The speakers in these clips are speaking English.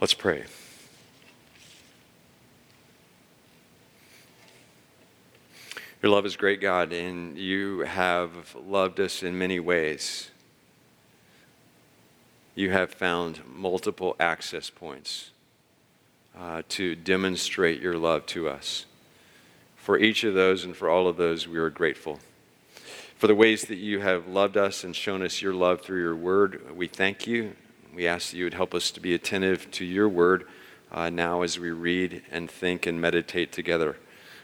Let's pray. Your love is great, God, and you have loved us in many ways. You have found multiple access points uh, to demonstrate your love to us. For each of those and for all of those, we are grateful. For the ways that you have loved us and shown us your love through your word, we thank you. We ask that you would help us to be attentive to your word uh, now as we read and think and meditate together.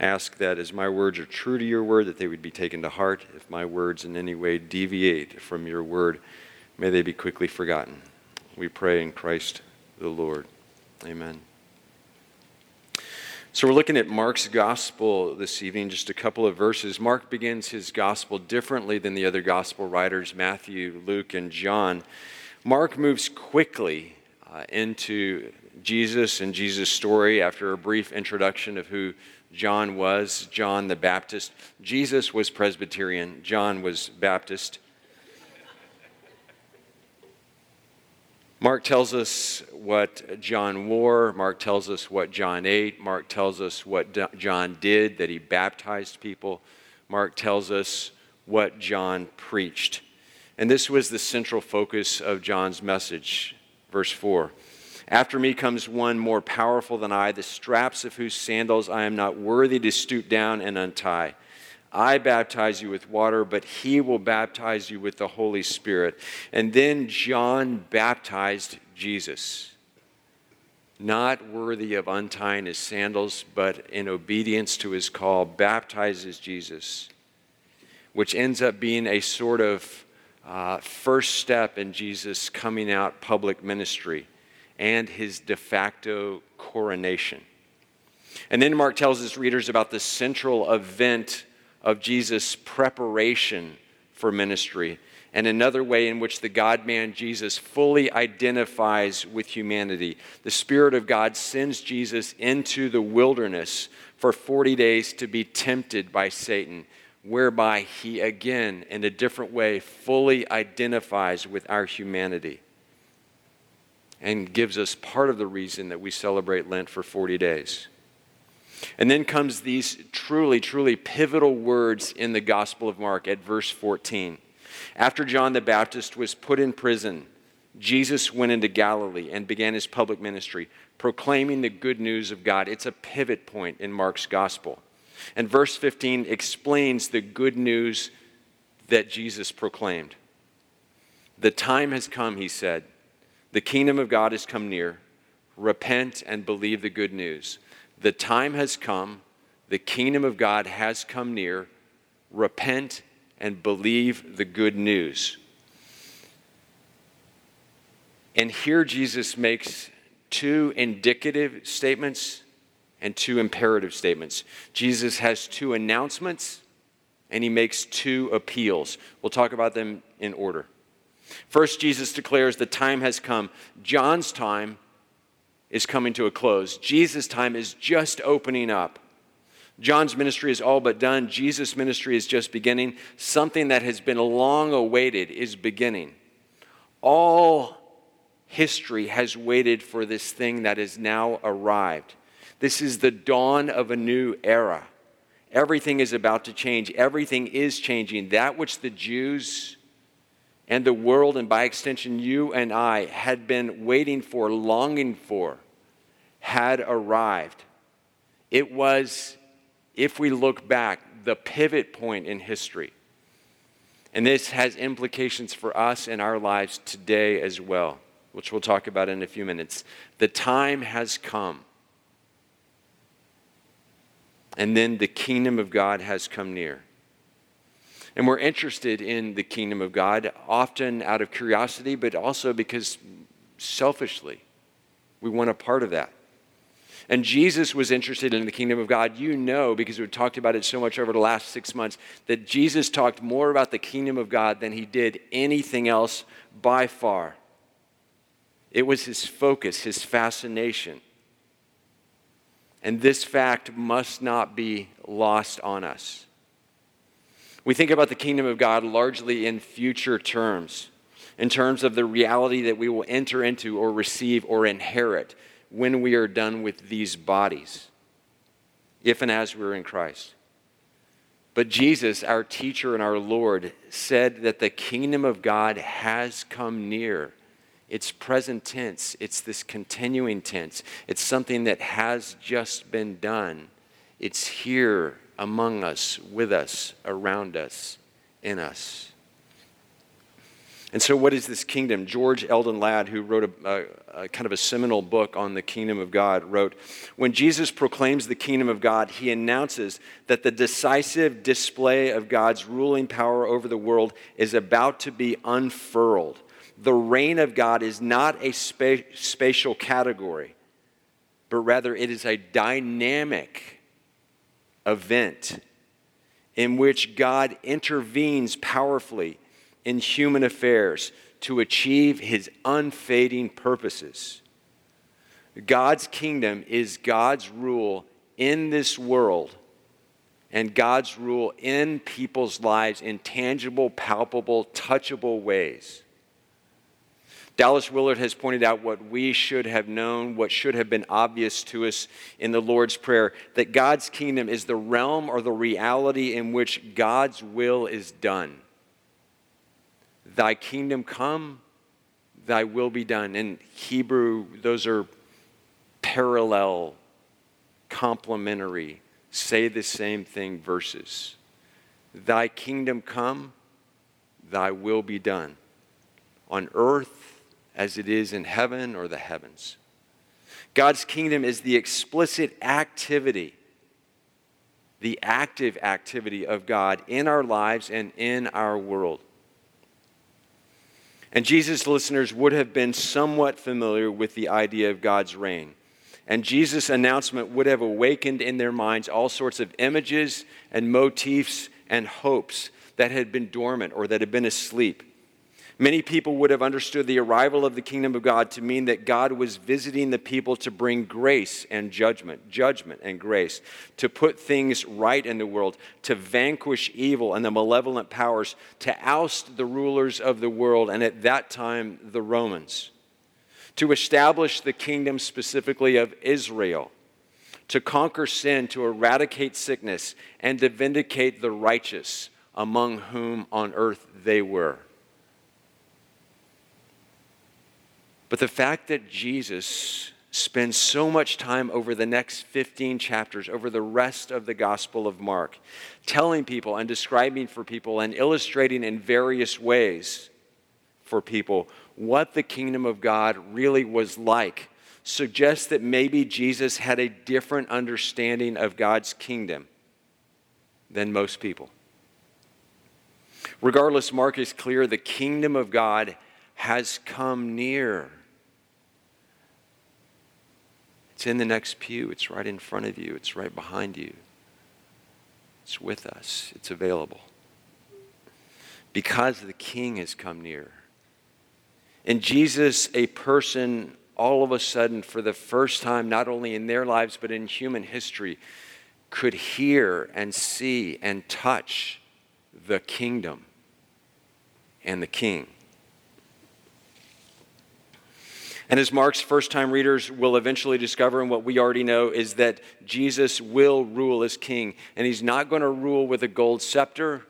I ask that as my words are true to your word, that they would be taken to heart. If my words in any way deviate from your word, may they be quickly forgotten. We pray in Christ the Lord. Amen. So, we're looking at Mark's gospel this evening, just a couple of verses. Mark begins his gospel differently than the other gospel writers, Matthew, Luke, and John. Mark moves quickly uh, into Jesus and Jesus' story after a brief introduction of who John was John the Baptist. Jesus was Presbyterian, John was Baptist. Mark tells us what John wore. Mark tells us what John ate. Mark tells us what John did, that he baptized people. Mark tells us what John preached. And this was the central focus of John's message. Verse 4 After me comes one more powerful than I, the straps of whose sandals I am not worthy to stoop down and untie. I baptize you with water, but he will baptize you with the Holy Spirit. And then John baptized Jesus, not worthy of untying his sandals, but in obedience to his call, baptizes Jesus, which ends up being a sort of uh, first step in Jesus' coming out public ministry and his de facto coronation. And then Mark tells his readers about the central event of Jesus' preparation for ministry and another way in which the God man Jesus fully identifies with humanity. The Spirit of God sends Jesus into the wilderness for 40 days to be tempted by Satan, whereby he again, in a different way, fully identifies with our humanity and gives us part of the reason that we celebrate Lent for 40 days. And then comes these truly, truly pivotal words in the Gospel of Mark at verse 14. After John the Baptist was put in prison, Jesus went into Galilee and began his public ministry, proclaiming the good news of God. It's a pivot point in Mark's Gospel. And verse 15 explains the good news that Jesus proclaimed. The time has come, he said. The kingdom of God has come near. Repent and believe the good news. The time has come, the kingdom of God has come near. Repent and believe the good news. And here Jesus makes two indicative statements and two imperative statements. Jesus has two announcements and he makes two appeals. We'll talk about them in order. First, Jesus declares the time has come. John's time is coming to a close. Jesus' time is just opening up. John's ministry is all but done. Jesus' ministry is just beginning. Something that has been long awaited is beginning. All history has waited for this thing that has now arrived. This is the dawn of a new era. Everything is about to change. Everything is changing. That which the Jews and the world, and by extension, you and I, had been waiting for, longing for, had arrived. It was, if we look back, the pivot point in history. And this has implications for us in our lives today as well, which we'll talk about in a few minutes. The time has come. And then the kingdom of God has come near. And we're interested in the kingdom of God, often out of curiosity, but also because selfishly we want a part of that. And Jesus was interested in the kingdom of God. You know, because we've talked about it so much over the last six months, that Jesus talked more about the kingdom of God than he did anything else by far. It was his focus, his fascination. And this fact must not be lost on us. We think about the kingdom of God largely in future terms. in terms of the reality that we will enter into or receive or inherit when we are done with these bodies, if and as we're in Christ. But Jesus, our teacher and our Lord, said that the kingdom of God has come near. It's present tense, it's this continuing tense. It's something that has just been done. It's here among us, with us, around us, in us. And so, what is this kingdom? George Eldon Ladd, who wrote a, a, a, kind of a seminal book on the kingdom of God, wrote When Jesus proclaims the kingdom of God, he announces that the decisive display of God's ruling power over the world is about to be unfurled. The reign of God is not a spa- spatial category, but rather it is a dynamic event in which God intervenes powerfully in human affairs to achieve his unfading purposes. God's kingdom is God's rule in this world and God's rule in people's lives in tangible, palpable, touchable ways. Dallas Willard has pointed out what we should have known, what should have been obvious to us in the Lord's Prayer that God's kingdom is the realm or the reality in which God's will is done. Thy kingdom come, thy will be done. In Hebrew, those are parallel, complementary, say the same thing verses. Thy kingdom come, thy will be done on earth as it is in heaven or the heavens. God's kingdom is the explicit activity, the active activity of God in our lives and in our world. And Jesus' listeners would have been somewhat familiar with the idea of God's reign. And Jesus' announcement would have awakened in their minds all sorts of images and motifs and hopes that had been dormant or that had been asleep. Many people would have understood the arrival of the kingdom of God to mean that God was visiting the people to bring grace and judgment, judgment and grace, to put things right in the world, to vanquish evil and the malevolent powers, to oust the rulers of the world, and at that time, the Romans, to establish the kingdom specifically of Israel, to conquer sin, to eradicate sickness, and to vindicate the righteous, among whom on earth they were. But the fact that Jesus spends so much time over the next 15 chapters, over the rest of the Gospel of Mark, telling people and describing for people and illustrating in various ways for people what the kingdom of God really was like, suggests that maybe Jesus had a different understanding of God's kingdom than most people. Regardless, Mark is clear the kingdom of God has come near. It's in the next pew, it's right in front of you, it's right behind you. It's with us, it's available. Because the King has come near. And Jesus, a person, all of a sudden, for the first time, not only in their lives, but in human history, could hear and see and touch the kingdom and the king. And as Mark's first time readers will eventually discover, and what we already know, is that Jesus will rule as king. And he's not going to rule with a gold scepter,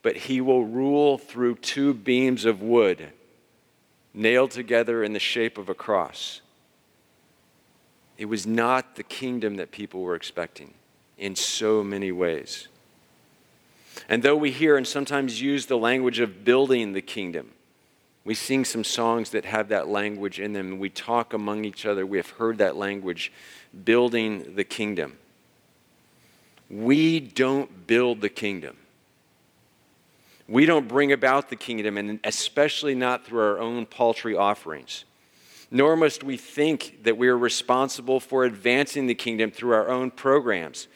but he will rule through two beams of wood nailed together in the shape of a cross. It was not the kingdom that people were expecting in so many ways. And though we hear and sometimes use the language of building the kingdom, we sing some songs that have that language in them. We talk among each other. We have heard that language, building the kingdom. We don't build the kingdom. We don't bring about the kingdom, and especially not through our own paltry offerings. Nor must we think that we are responsible for advancing the kingdom through our own programs.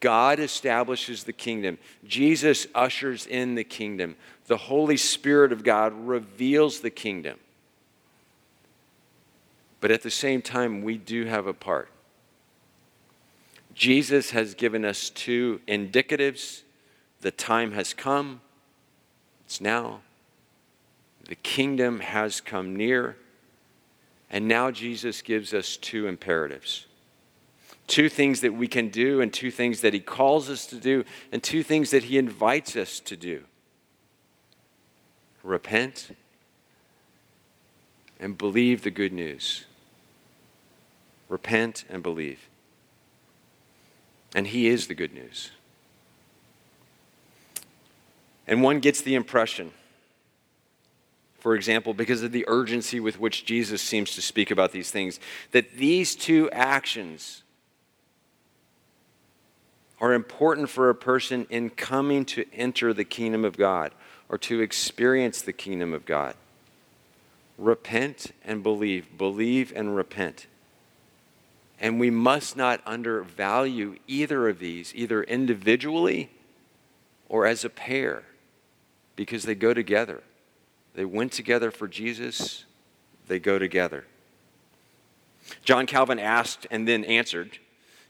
God establishes the kingdom. Jesus ushers in the kingdom. The Holy Spirit of God reveals the kingdom. But at the same time, we do have a part. Jesus has given us two indicatives. The time has come, it's now. The kingdom has come near. And now Jesus gives us two imperatives two things that we can do, and two things that he calls us to do, and two things that he invites us to do repent and believe the good news. Repent and believe. And he is the good news. And one gets the impression for example, because of the urgency with which Jesus seems to speak about these things, that these two actions are important for a person in coming to enter the kingdom of God or to experience the kingdom of God. Repent and believe, believe and repent. And we must not undervalue either of these, either individually or as a pair, because they go together. They went together for Jesus, they go together. John Calvin asked and then answered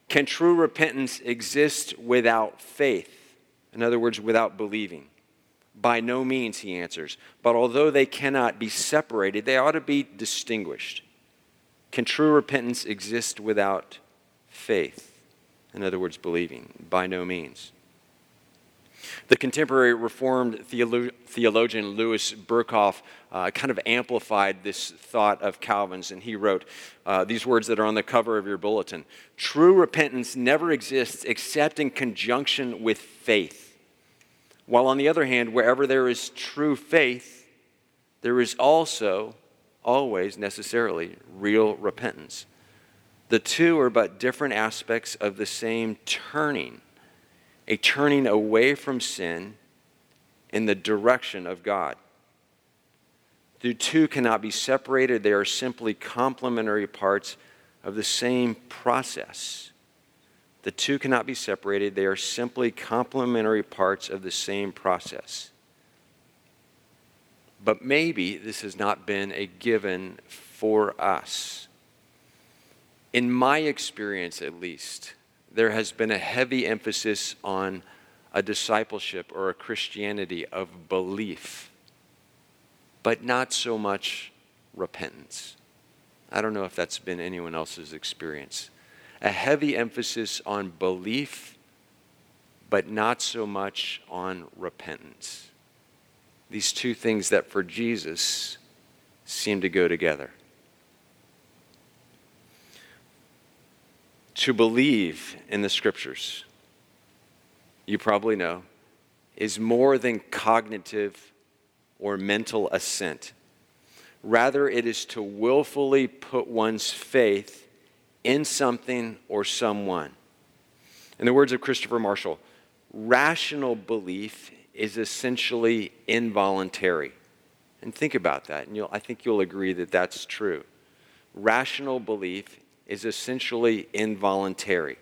Can true repentance exist without faith? In other words, without believing. By no means, he answers. But although they cannot be separated, they ought to be distinguished. Can true repentance exist without faith? In other words, believing. By no means. The contemporary Reformed theolo- theologian Louis Berkhof uh, kind of amplified this thought of Calvin's, and he wrote uh, these words that are on the cover of your bulletin True repentance never exists except in conjunction with faith. While on the other hand, wherever there is true faith, there is also always necessarily real repentance. The two are but different aspects of the same turning a turning away from sin in the direction of God. The two cannot be separated, they are simply complementary parts of the same process. The two cannot be separated, they are simply complementary parts of the same process. But maybe this has not been a given for us. In my experience, at least, there has been a heavy emphasis on a discipleship or a Christianity of belief, but not so much repentance. I don't know if that's been anyone else's experience. A heavy emphasis on belief, but not so much on repentance. These two things that for Jesus seem to go together. To believe in the scriptures, you probably know, is more than cognitive or mental assent. Rather, it is to willfully put one's faith in something or someone. In the words of Christopher Marshall, rational belief is essentially involuntary. And think about that, and I think you'll agree that that's true. Rational belief is essentially involuntary.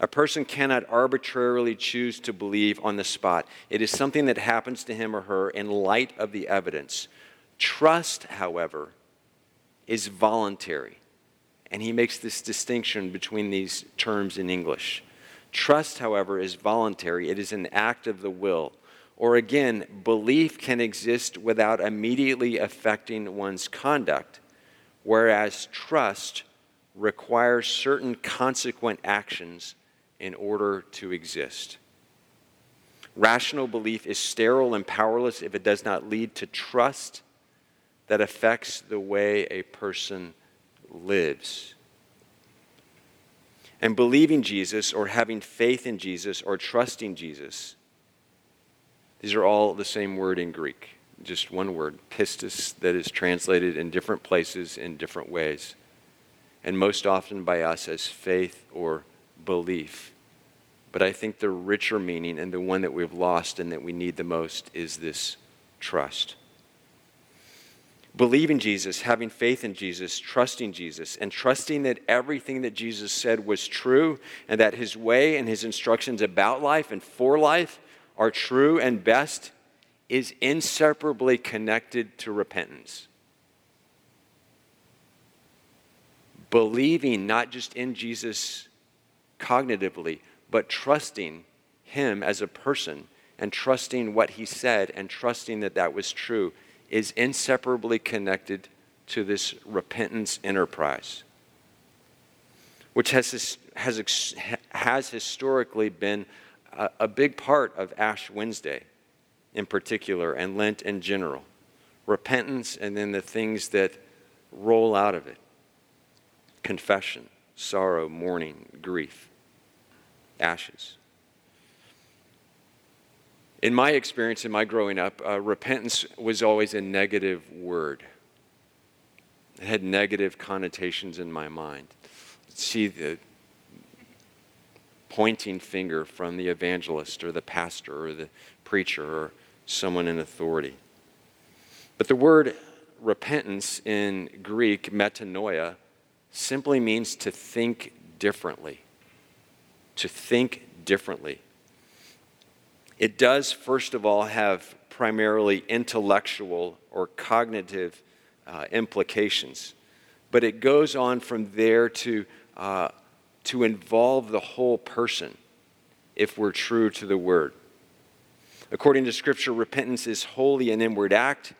A person cannot arbitrarily choose to believe on the spot. It is something that happens to him or her in light of the evidence. Trust, however, is voluntary. And he makes this distinction between these terms in English. Trust, however, is voluntary, it is an act of the will. Or again, belief can exist without immediately affecting one's conduct, whereas trust requires certain consequent actions in order to exist. Rational belief is sterile and powerless if it does not lead to trust that affects the way a person lives. And believing Jesus, or having faith in Jesus, or trusting Jesus, these are all the same word in Greek, just one word, pistis, that is translated in different places in different ways and most often by us as faith or belief. But I think the richer meaning and the one that we've lost and that we need the most is this trust. Believing Jesus, having faith in Jesus, trusting Jesus, and trusting that everything that Jesus said was true and that his way and his instructions about life and for life are true and best is inseparably connected to repentance. Believing not just in Jesus cognitively, but trusting him as a person and trusting what he said and trusting that that was true is inseparably connected to this repentance enterprise, which has, has, has historically been a, a big part of Ash Wednesday in particular and Lent in general. Repentance and then the things that roll out of it confession, sorrow, mourning, grief, ashes. In my experience, in my growing up, uh, repentance was always a negative word. It had negative connotations in my mind. See the pointing finger from the evangelist or the pastor or the preacher or someone in authority. But the word repentance in Greek, metanoia, simply means to think differently. To think differently. It does, first of all, have primarily intellectual or cognitive uh, implications, but it goes on from there to, uh, to involve the whole person if we're true to the word. According to Scripture, repentance is wholly an inward act.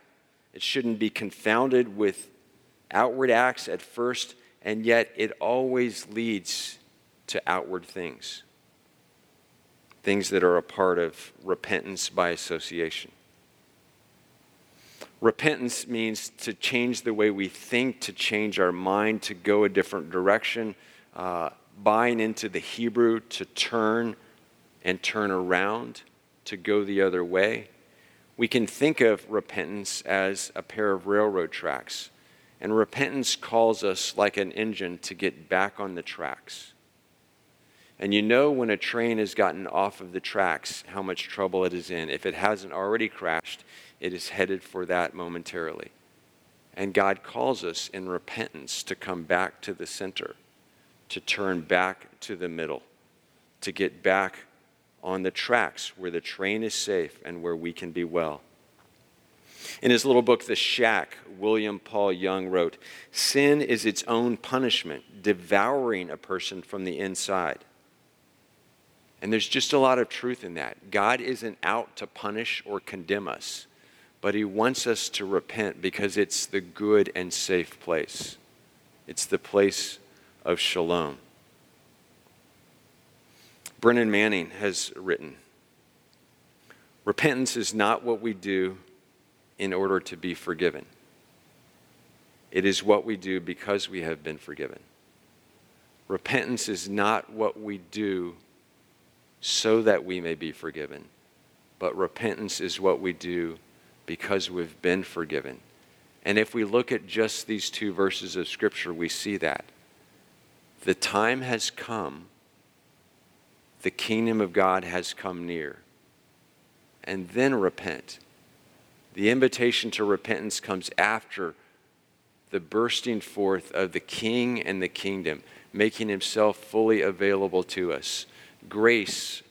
It shouldn't be confounded with outward acts at first, and yet it always leads to outward things things that are a part of repentance by association. Repentance means to change the way we think, to change our mind, to go a different direction. Uh, buying into the Hebrew, to turn and turn around, to go the other way. We can think of repentance as a pair of railroad tracks. And repentance calls us, like an engine, to get back on the tracks and you know when a train has gotten off of the tracks how much trouble it is in. If it hasn't already crashed, it is headed for that momentarily. And God calls us in repentance to come back to the center, to turn back to the middle, to get back on the tracks where the train is safe and where we can be well. In his little book, The Shack, William Paul Young wrote Sin is its own punishment, devouring a person from the inside. And there's just a lot of truth in that. God isn't out to punish or condemn us, but He wants us to repent because it's the good and safe place. It's the place of shalom. Brennan Manning has written Repentance is not what we do in order to be forgiven, it is what we do because we have been forgiven. Repentance is not what we do so that we may be forgiven. But repentance is what we do because we've been forgiven. And if we look at just these two verses of Scripture, we see that. The time has come, the kingdom of God has come near. And then repent. The invitation to repentance comes after the bursting forth of the king and the kingdom, making himself fully available to us grace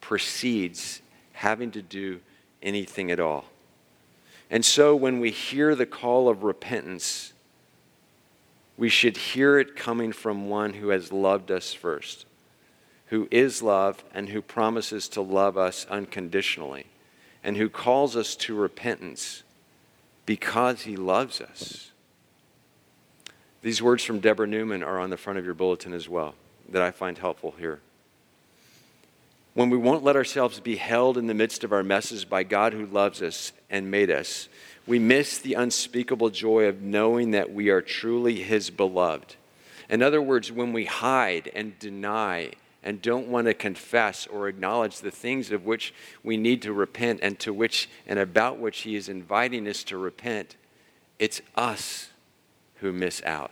precedes having to do anything at all. And so when we hear the call of repentance, we should hear it coming from one who has loved us first, who is love and who promises to love us unconditionally, and who calls us to repentance because he loves us. These words from Deborah Newman are on the front of your bulletin as well, that I find helpful here when we won't let ourselves be held in the midst of our messes by God who loves us and made us, we miss the unspeakable joy of knowing that we are truly His beloved. In other words, when we hide and deny and don't want to confess or acknowledge the things of which we need to repent and to which and about which He is inviting us to repent, it's us who miss out.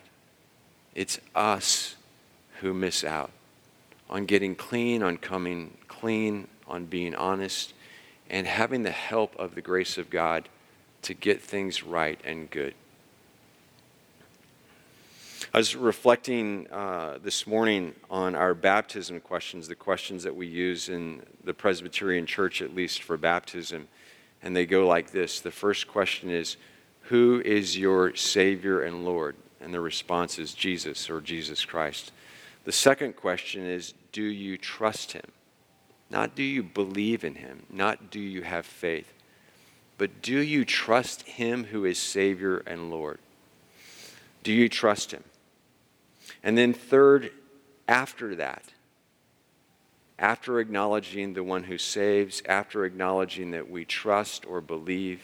It's us who miss out on getting clean, on coming clean, on being honest, and having the help of the grace of God to get things right and good. I was reflecting uh, this morning on our baptism questions, the questions that we use in the Presbyterian Church, at least for baptism. And they go like this The first question is, Who is your Savior and Lord? And the response is Jesus or Jesus Christ. The second question is, Do you trust Him? Not do you believe in him, not do you have faith. but do you trust Him who is Savior and Lord? Do you trust Him? And then, third, after that, after acknowledging the one who saves, after acknowledging that we trust or believe,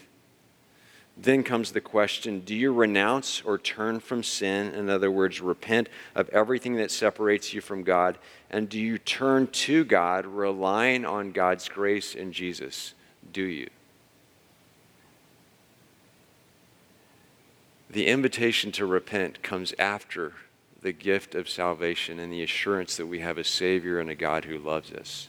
then comes the question do you renounce or turn from sin? In other words, repent of everything that separates you from God. And do you turn to God, relying on God's grace in Jesus? Do you? The invitation to repent comes after the gift of salvation and the assurance that we have a Savior and a God who loves us.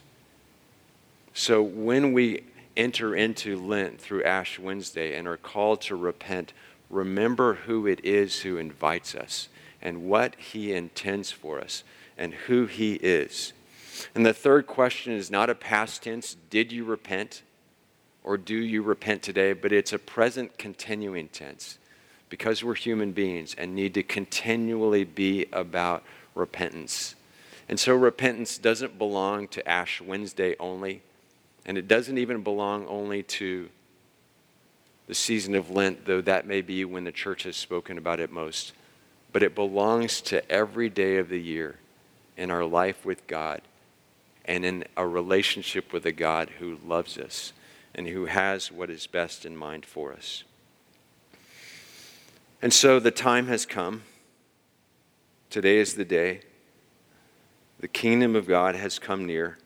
So when we enter into Lent through Ash Wednesday and are called to repent, remember who it is who invites us and what He intends for us and who He is. And the third question is not a past tense, did you repent? Or do you repent today? But it's a present continuing tense because we're human beings and need to continually be about repentance. And so repentance doesn't belong to Ash Wednesday only, and it doesn't even belong only to the season of Lent, though that may be when the church has spoken about it most. But it belongs to every day of the year in our life with God and in a relationship with a God who loves us and who has what is best in mind for us. And so the time has come. Today is the day. The kingdom of God has come near.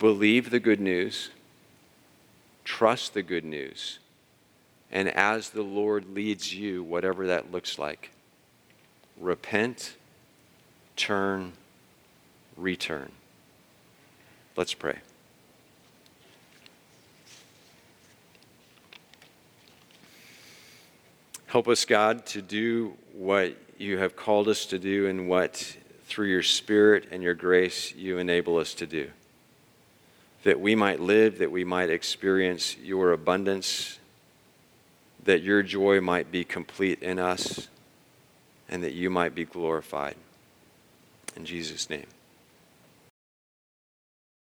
Believe the good news, trust the good news, and as the Lord leads you, whatever that looks like, repent, turn, return. Let's pray. Help us, God, to do what you have called us to do and what, through your Spirit and your grace, you enable us to do. That we might live, that we might experience your abundance, that your joy might be complete in us, and that you might be glorified. In Jesus' name.